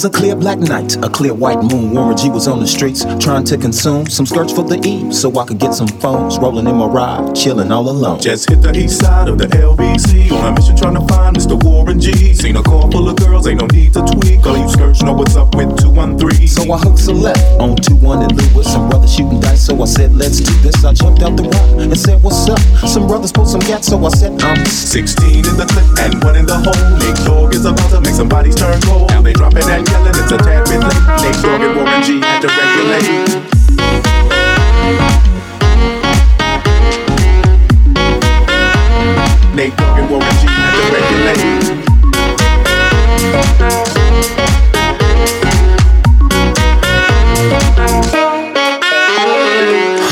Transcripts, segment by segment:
was a clear black night, a clear white moon. Warren G was on the streets trying to consume some skirts for the eve so I could get some phones. Rolling in my ride, chilling all alone. Just hit the east side of the LBC on a mission trying to find Mr. Warren G. Seen a car full of girls, ain't no need to tweak. All you skirts know what's up with 213. So I hooked a left on 2 1 and with some brothers shooting dice. So I said, let's do this. I jumped out the rock and said, what's up? Some brothers pulled some gas, so I said, I'm 16 in the clip and one in the hole. Nate Dogg is about to make somebody's turn cold. Now they dropping and yelling, it's a tad bit late. Nate Dogg and Warren G had to regulate. Nate Dogg and Warren G had to regulate.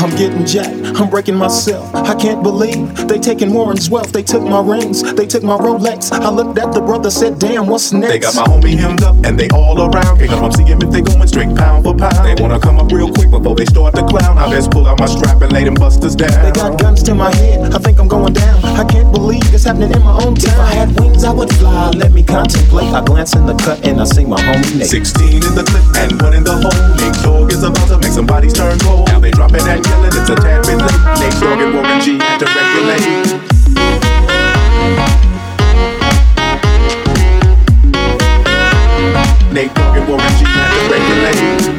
I'm getting jacked, I'm breaking myself. I can't believe they taking Warren's wealth. They took my rings, they took my Rolex. I looked at the brother, said, damn, what's next? They got my homie hemmed up and they all around. Can't come see him if they going straight pound for pound. They wanna come up real quick before they start to clown. I best pull out my strap and lay them busters down. They got guns to my head, I think I'm going down. I can't believe it's happening in my own town. If I had wings, I would fly. Let me contemplate. I glance in the cut and I see my homie Nate. 16 in the clip and one in the hole. Nate Dogg is about to make somebody's turn cold. Now they dropping and yelling, it's a tad bit late. Nate Dogg and Warren G had to regulate. Nate Dogg and Warren G had to regulate.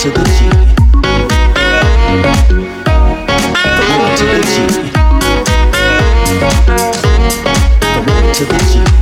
to the G. The Warren to the G. The Warren to the G.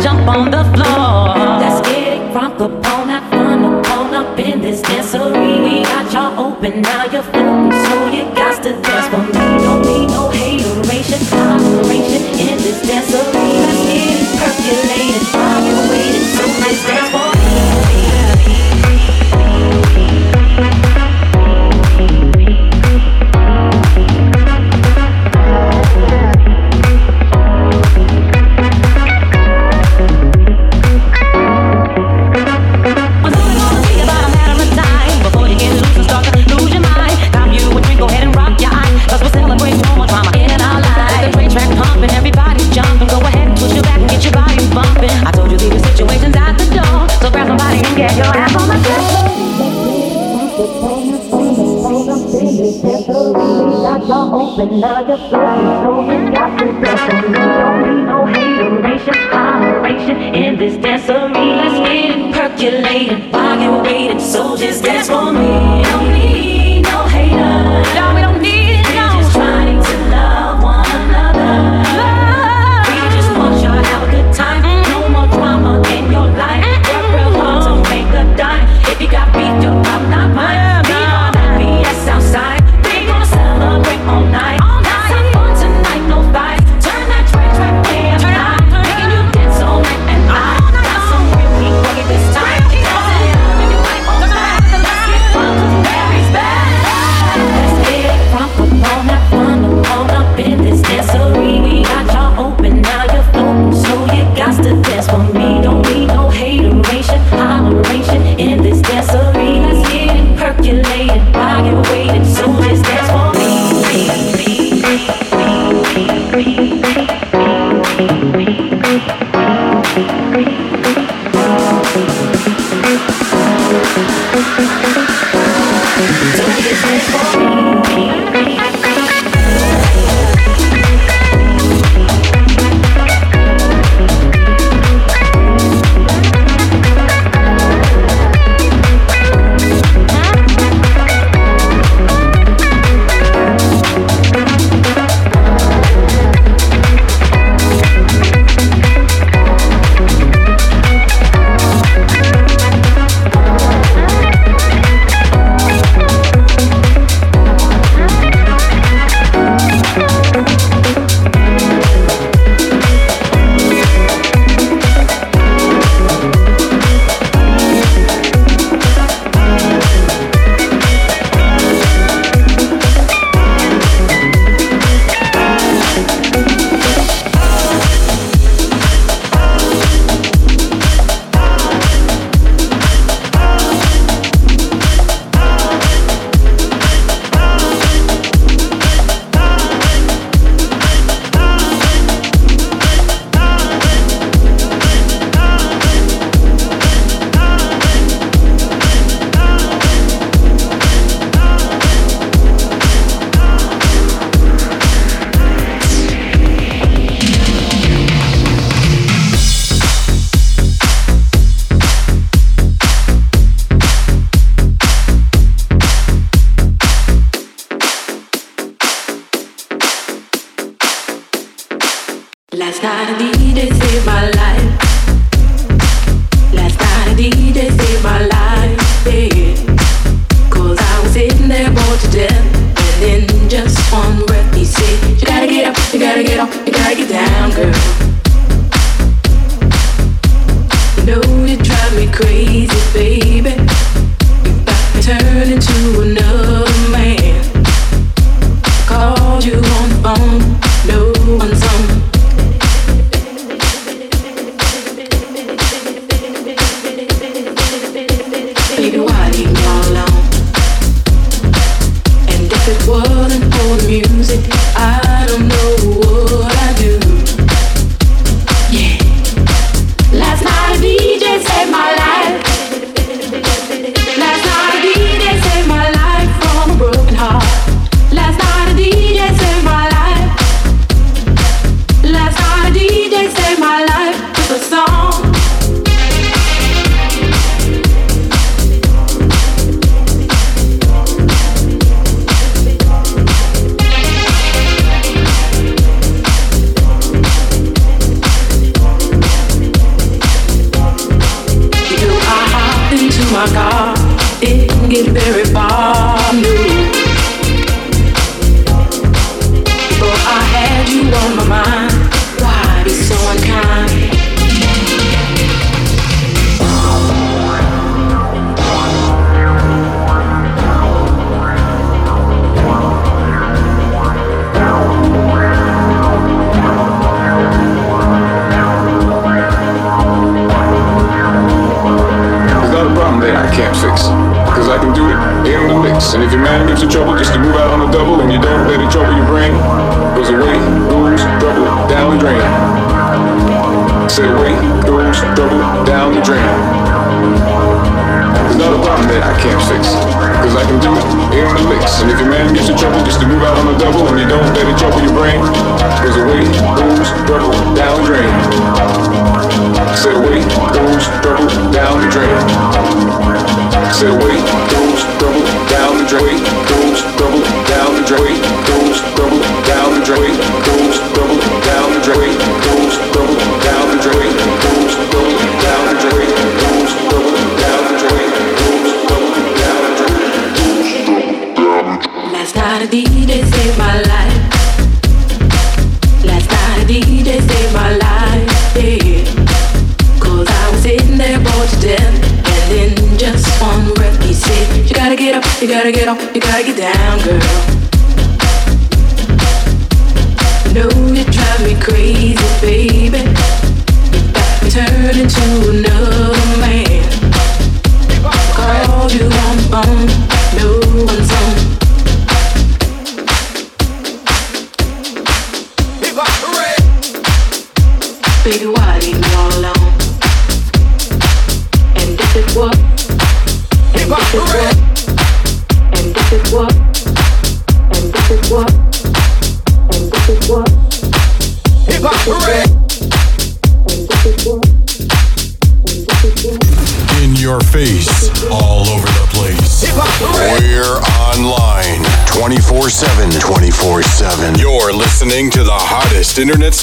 jump on the floor. Let's get it from the bone up, from the bone up in this dancery. We got y'all open, now you're floating, so you got to dance for me. another person, so we got to dance. And we don't need no hateration, holleration in this dancery. Let's get it percolated, while you're waiting, so just dance for me. Don't need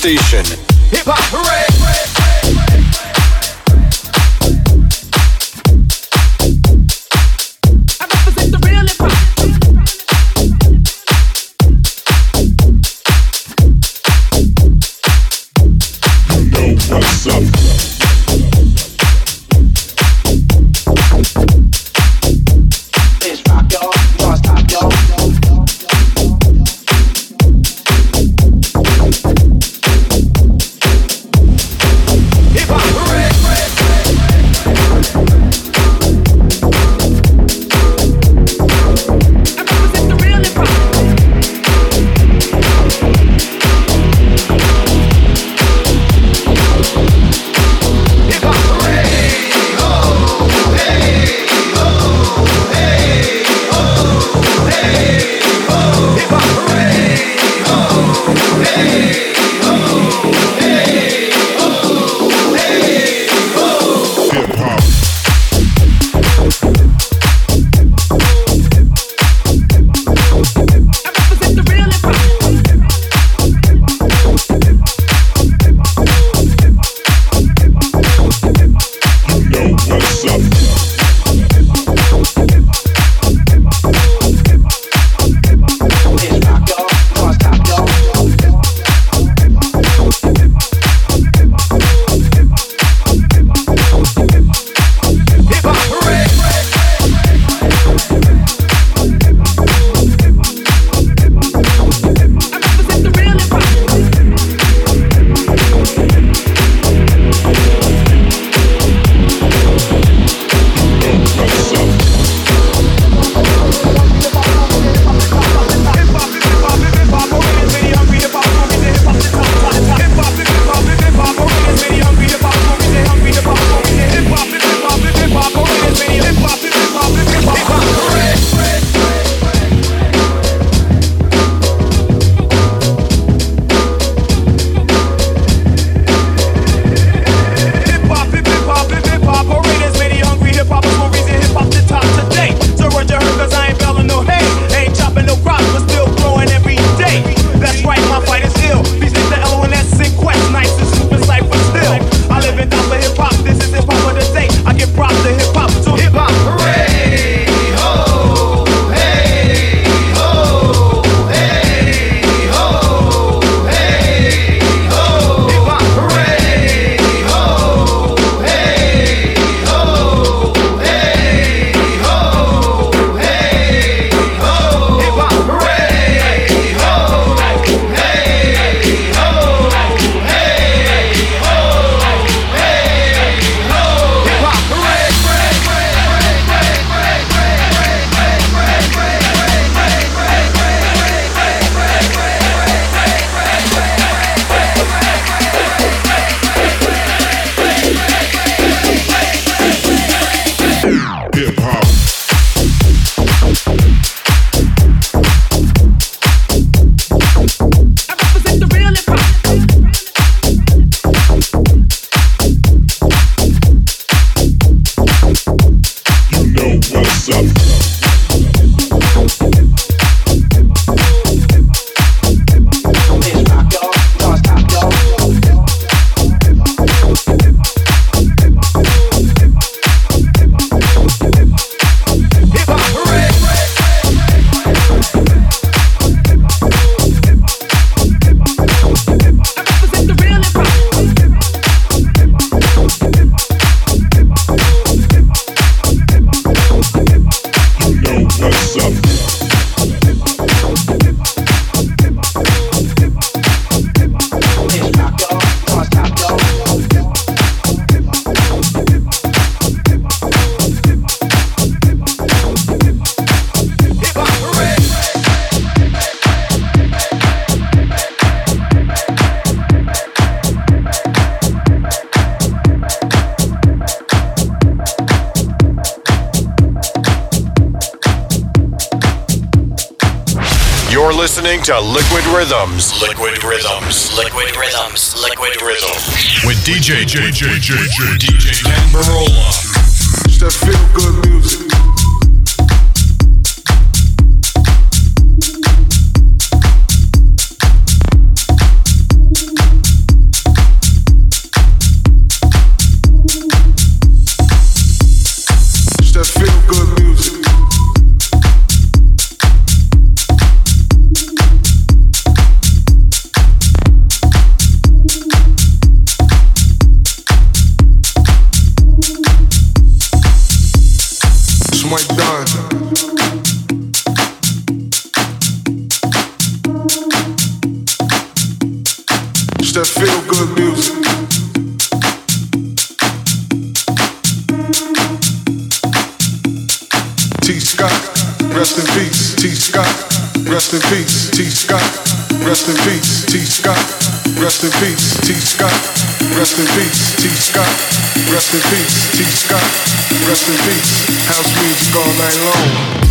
station. to Liquid Rhythms. Liquid Rhythms. Liquid Rhythms. Liquid Rhythms. With DJ JJJJ DJ Kenn Burrola. That feel good music. House beats, house music all night long.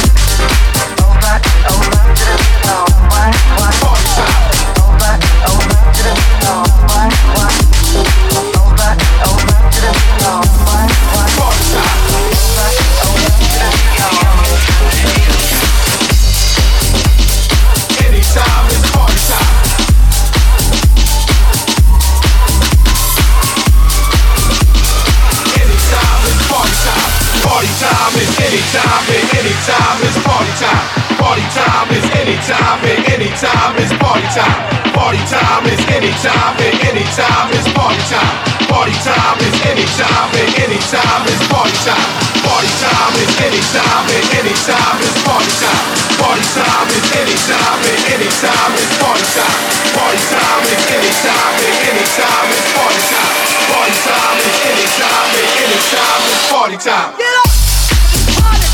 time and any time is party time. Party time is any time and any time is party time. Party time is any time and any time is party time. Party time is any time and any time is party time. Party time is any time and any time is party time. Party time is any time and any time is party time. Get up, party.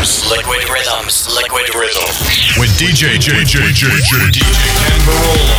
Rhythms. Liquid Rhythms. Liquid Rhythms. With DJ J J J J DJ Kenn.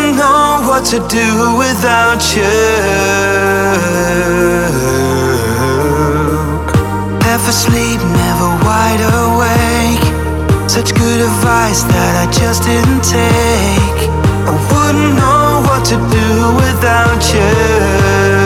Wouldn't know what to do without you. Half asleep, never wide awake. Such good advice that I just didn't take. I wouldn't know what to do without you.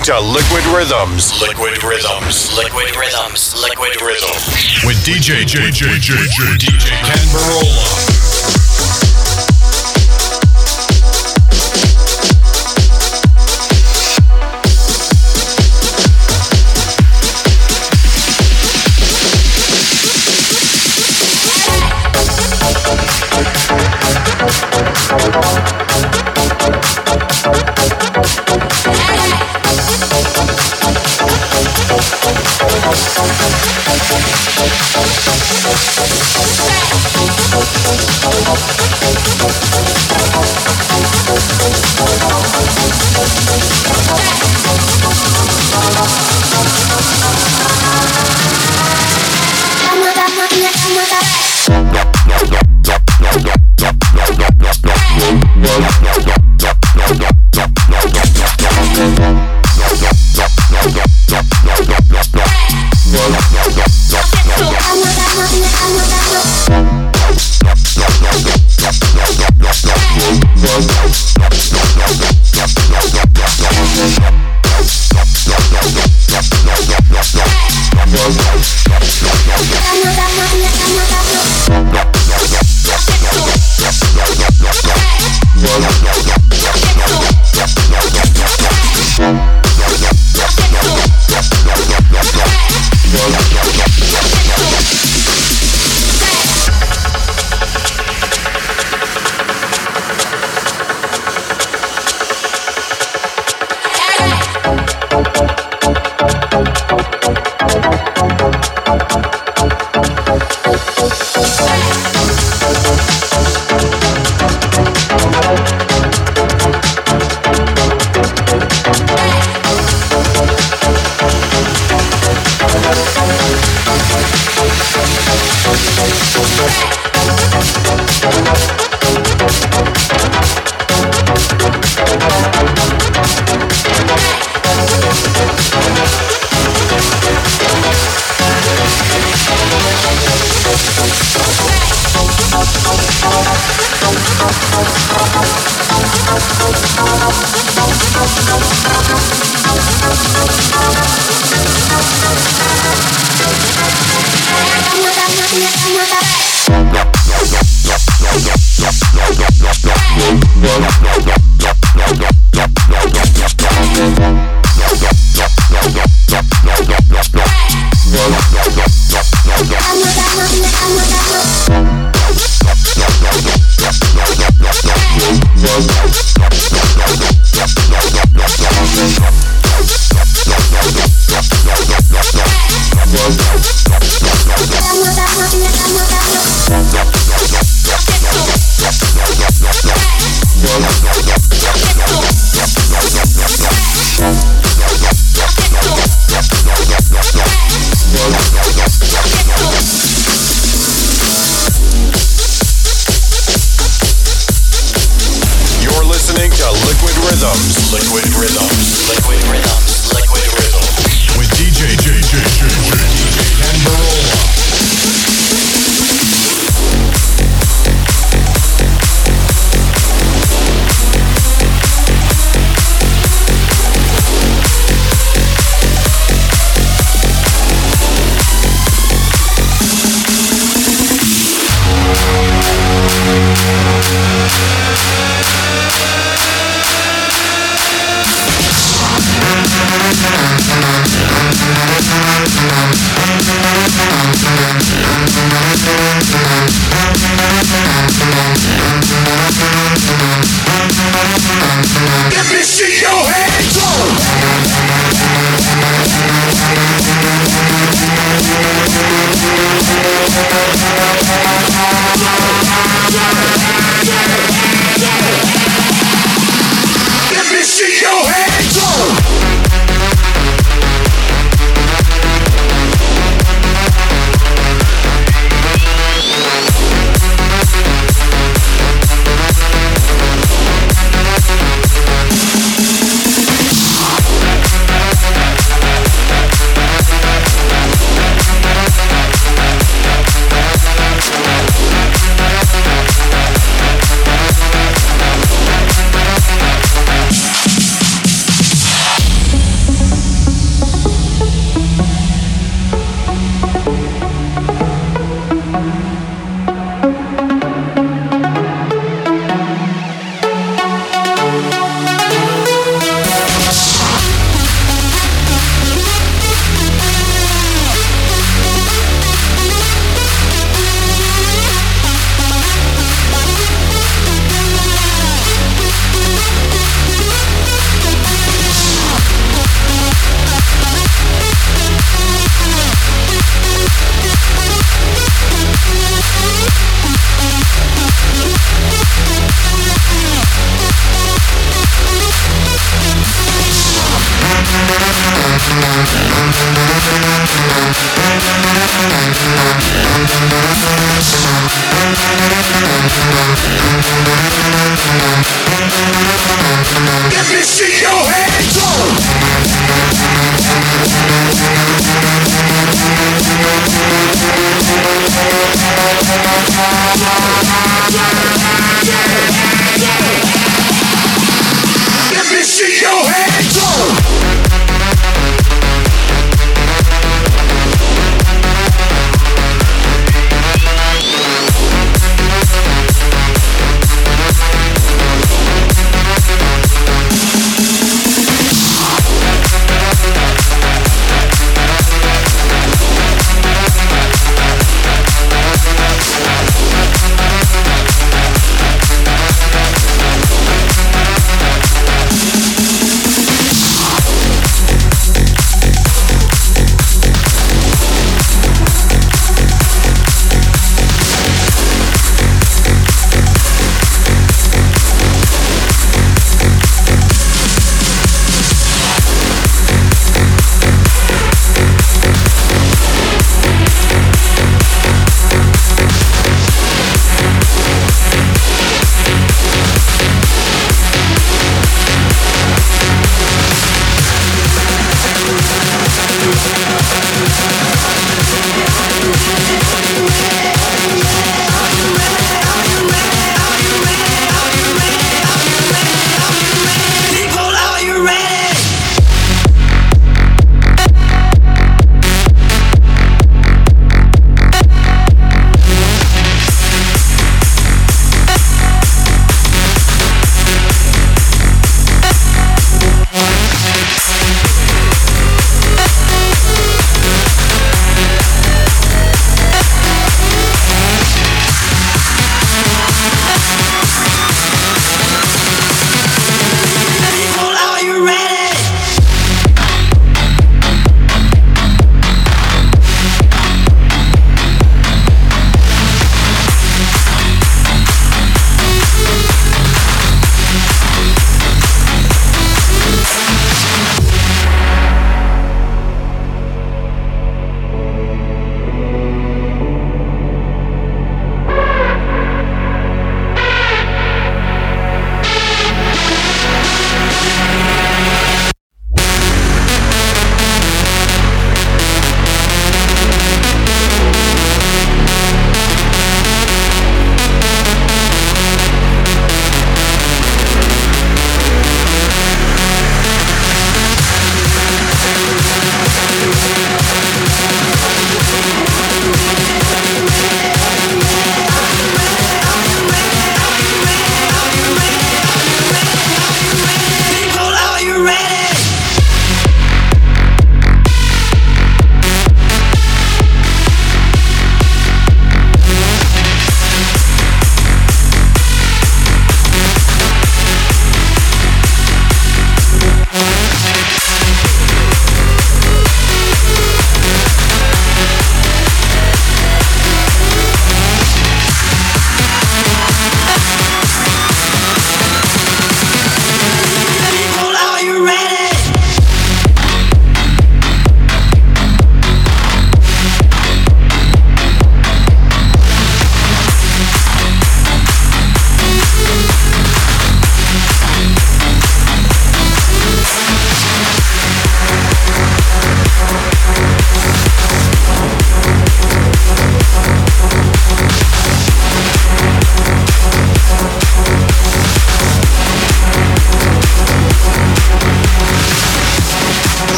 Listening to Liquid Rhythms. Liquid Rhythms. Liquid Rhythms. Liquid Rhythms. With DJ JJ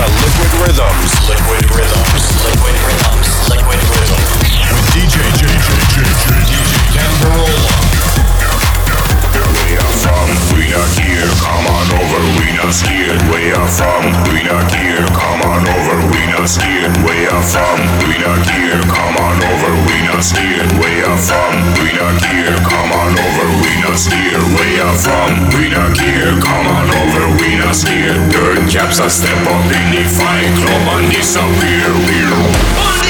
to Liquid Rhythms. Liquid Rhythms. Liquid Rhythms. Liquid Rhythms. With DJ JJ JJ. DJ here, come on over, we not scared. Where you from? We not here, come on over, we not scared. Where you from? We not here, come on over, we not scared. Where you from? We not here, come on over, we not scared. Where you from? We not here, come on over, we not scared. Dirt caps a step up in the fight, club and disappear. We're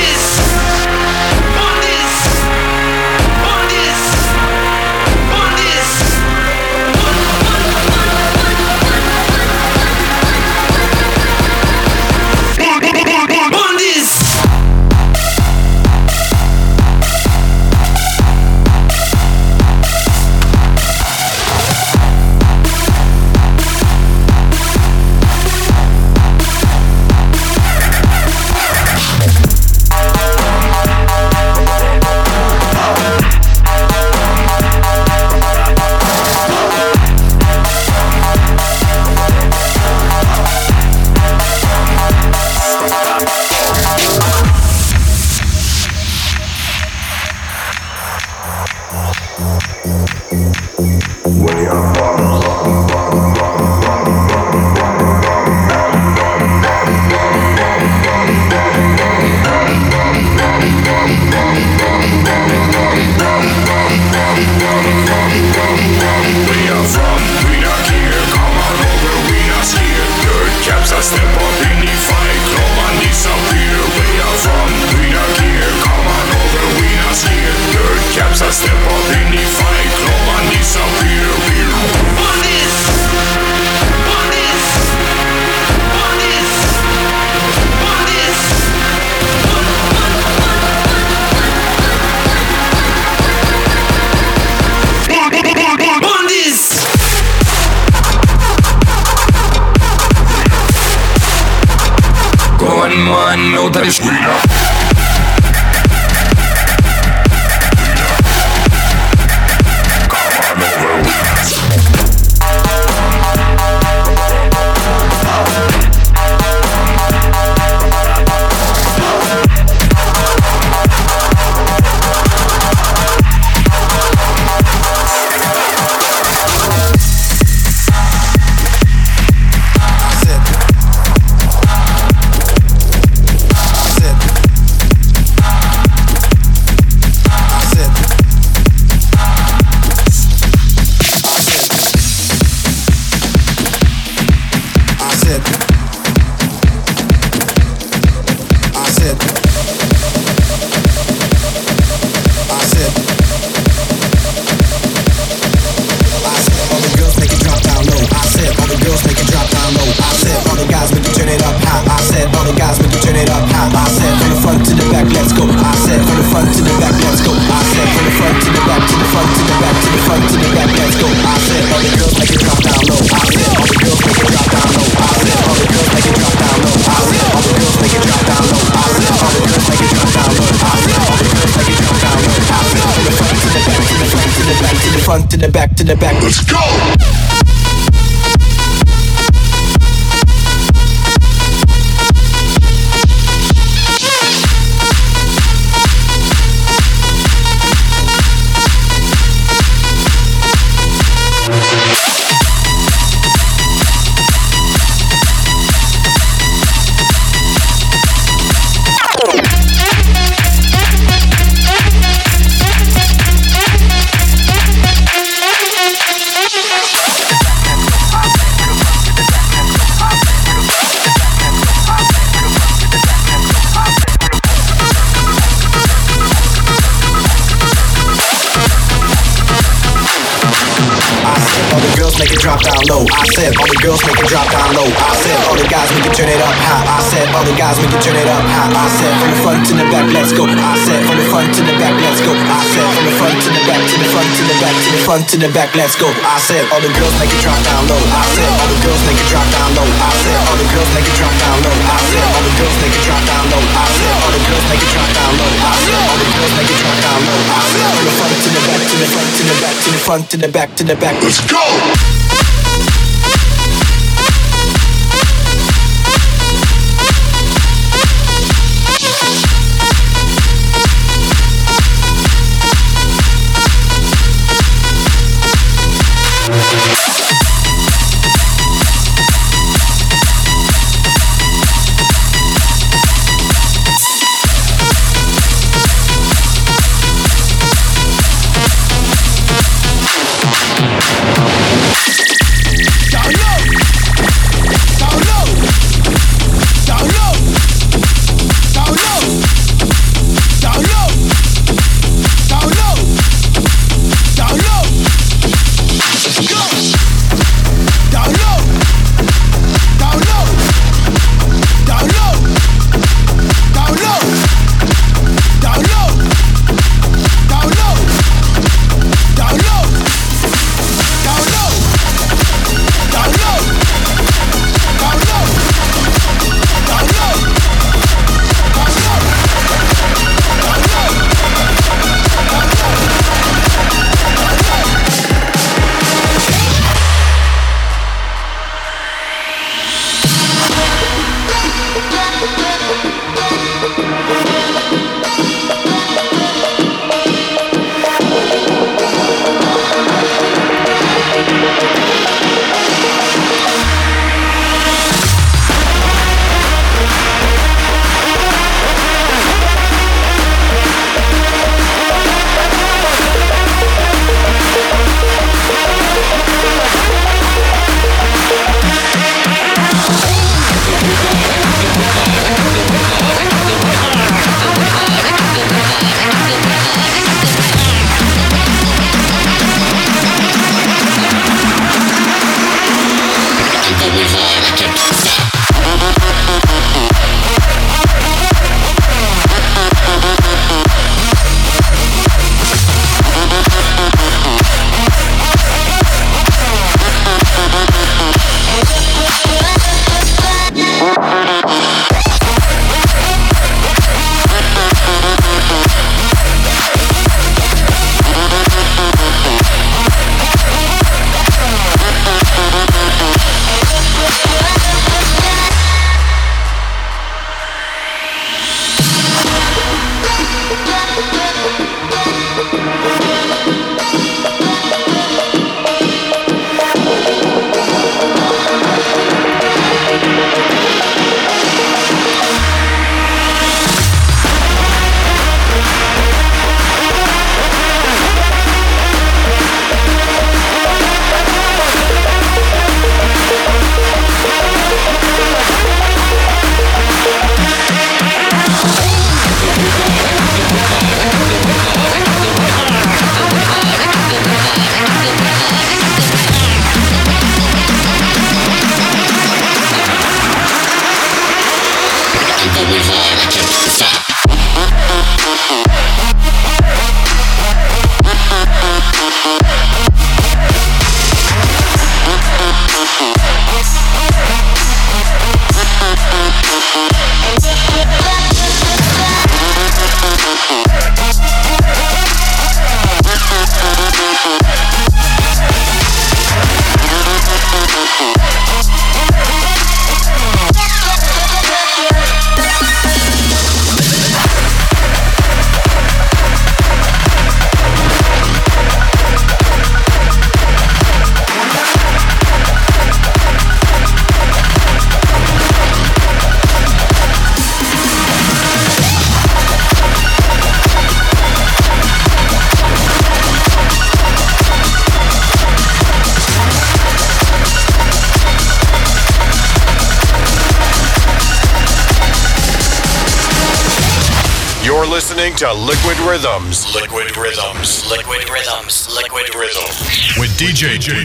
go. I said, all the girls make it drop down low. I said, all the girls make it drop down low. I said, all the girls make it drop down low. I said, all the girls make it drop down low. I said, all the girls make it drop down low. I said, all the girls make it drop down low. I said, from the front to the back, to the front to the back, to the front to the back, to the back. Let's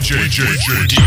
DJ DJ DJ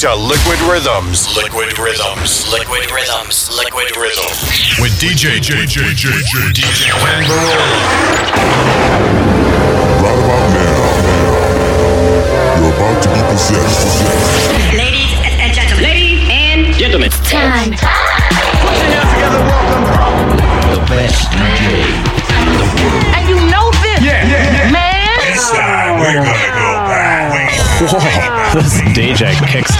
to Liquid Rhythms. Liquid Rhythms. Liquid Rhythms. Liquid Rhythms. With DJ JJ JJ DJ Kenn Right about now, you're about to be possessed. Ladies and gentlemen. Ladies and gentlemen. Time. Put your hands together. Welcome. The best DJ in the world. And you know this. Yeah, yeah, yeah. Man. This time we're gonna go back. Whoa, this DJ kicks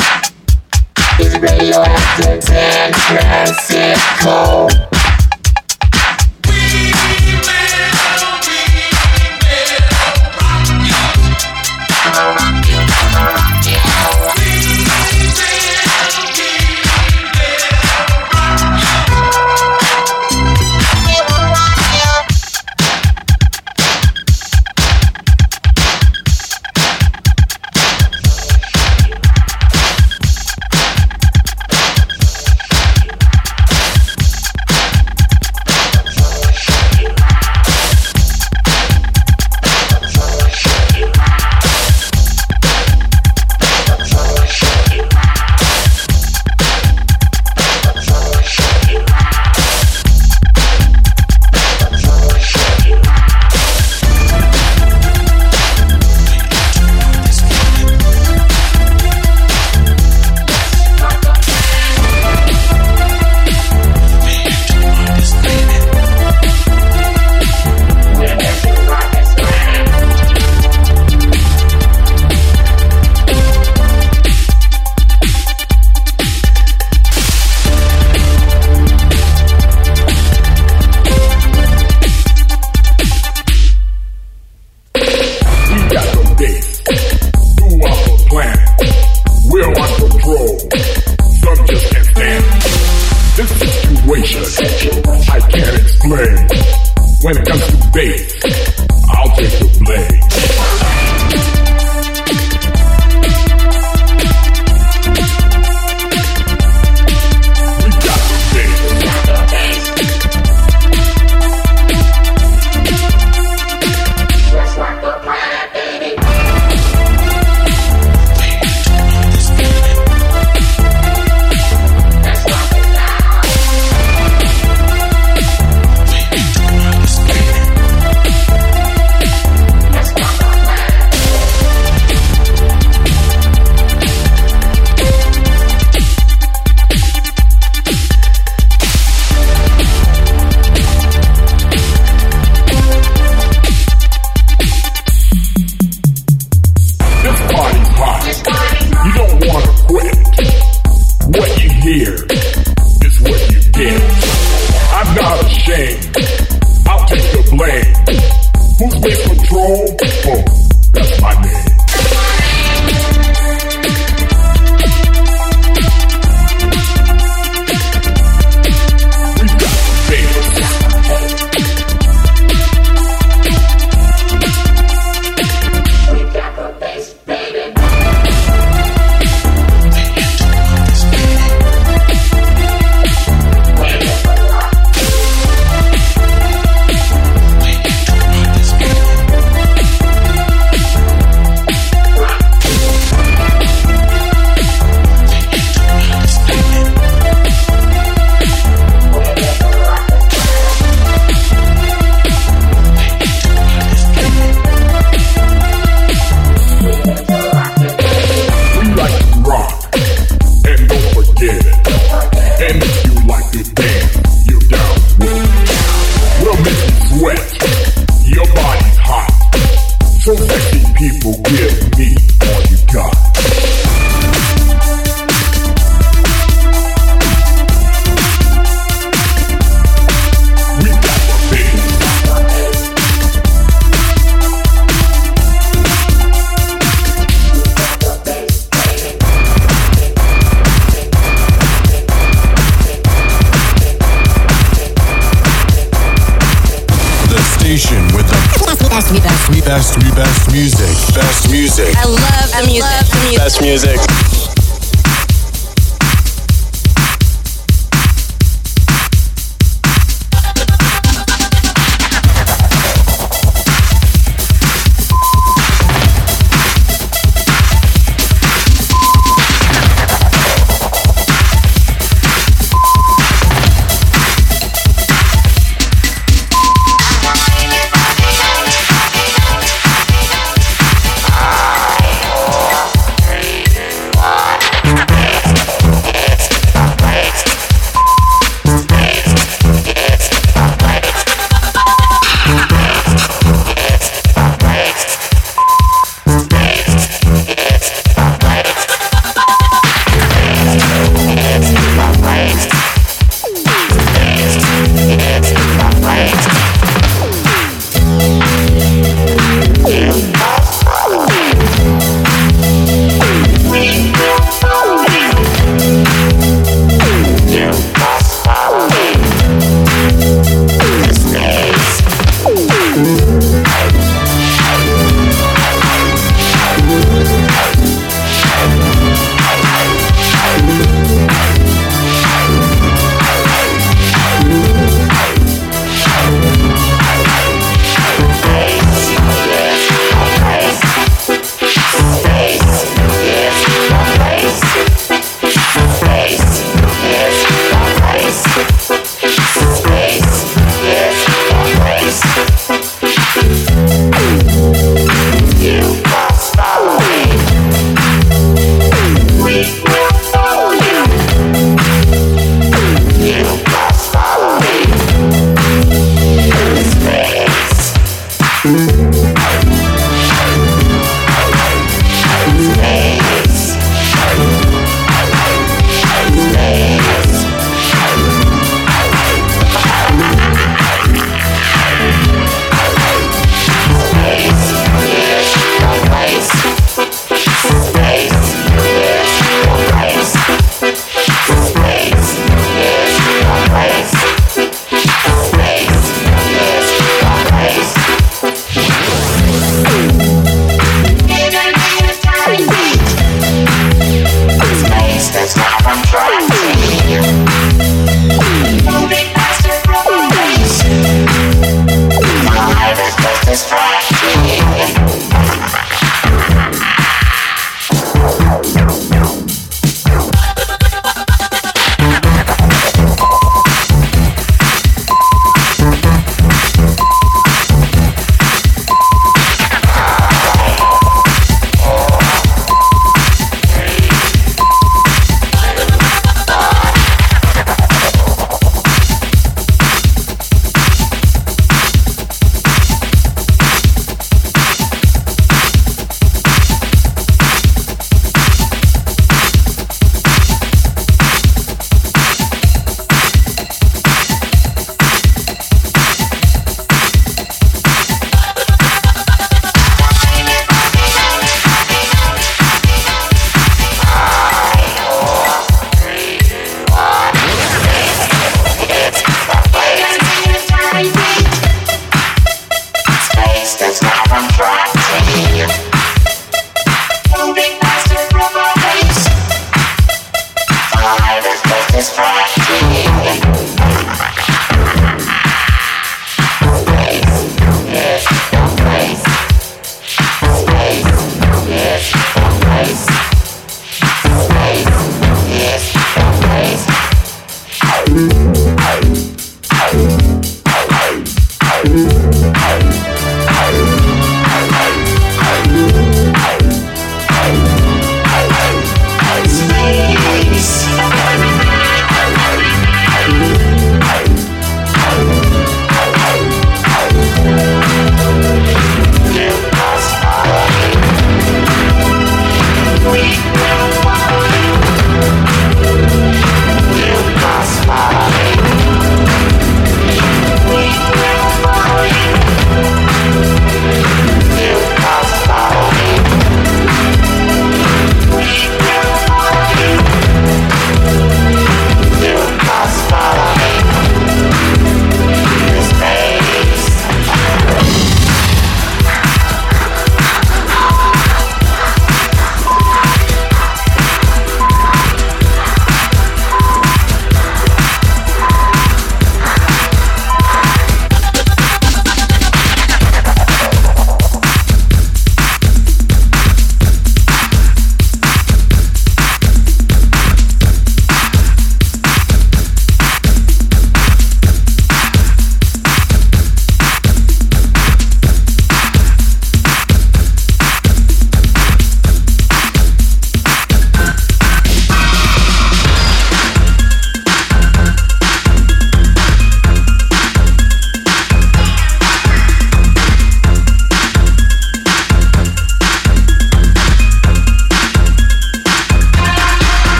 San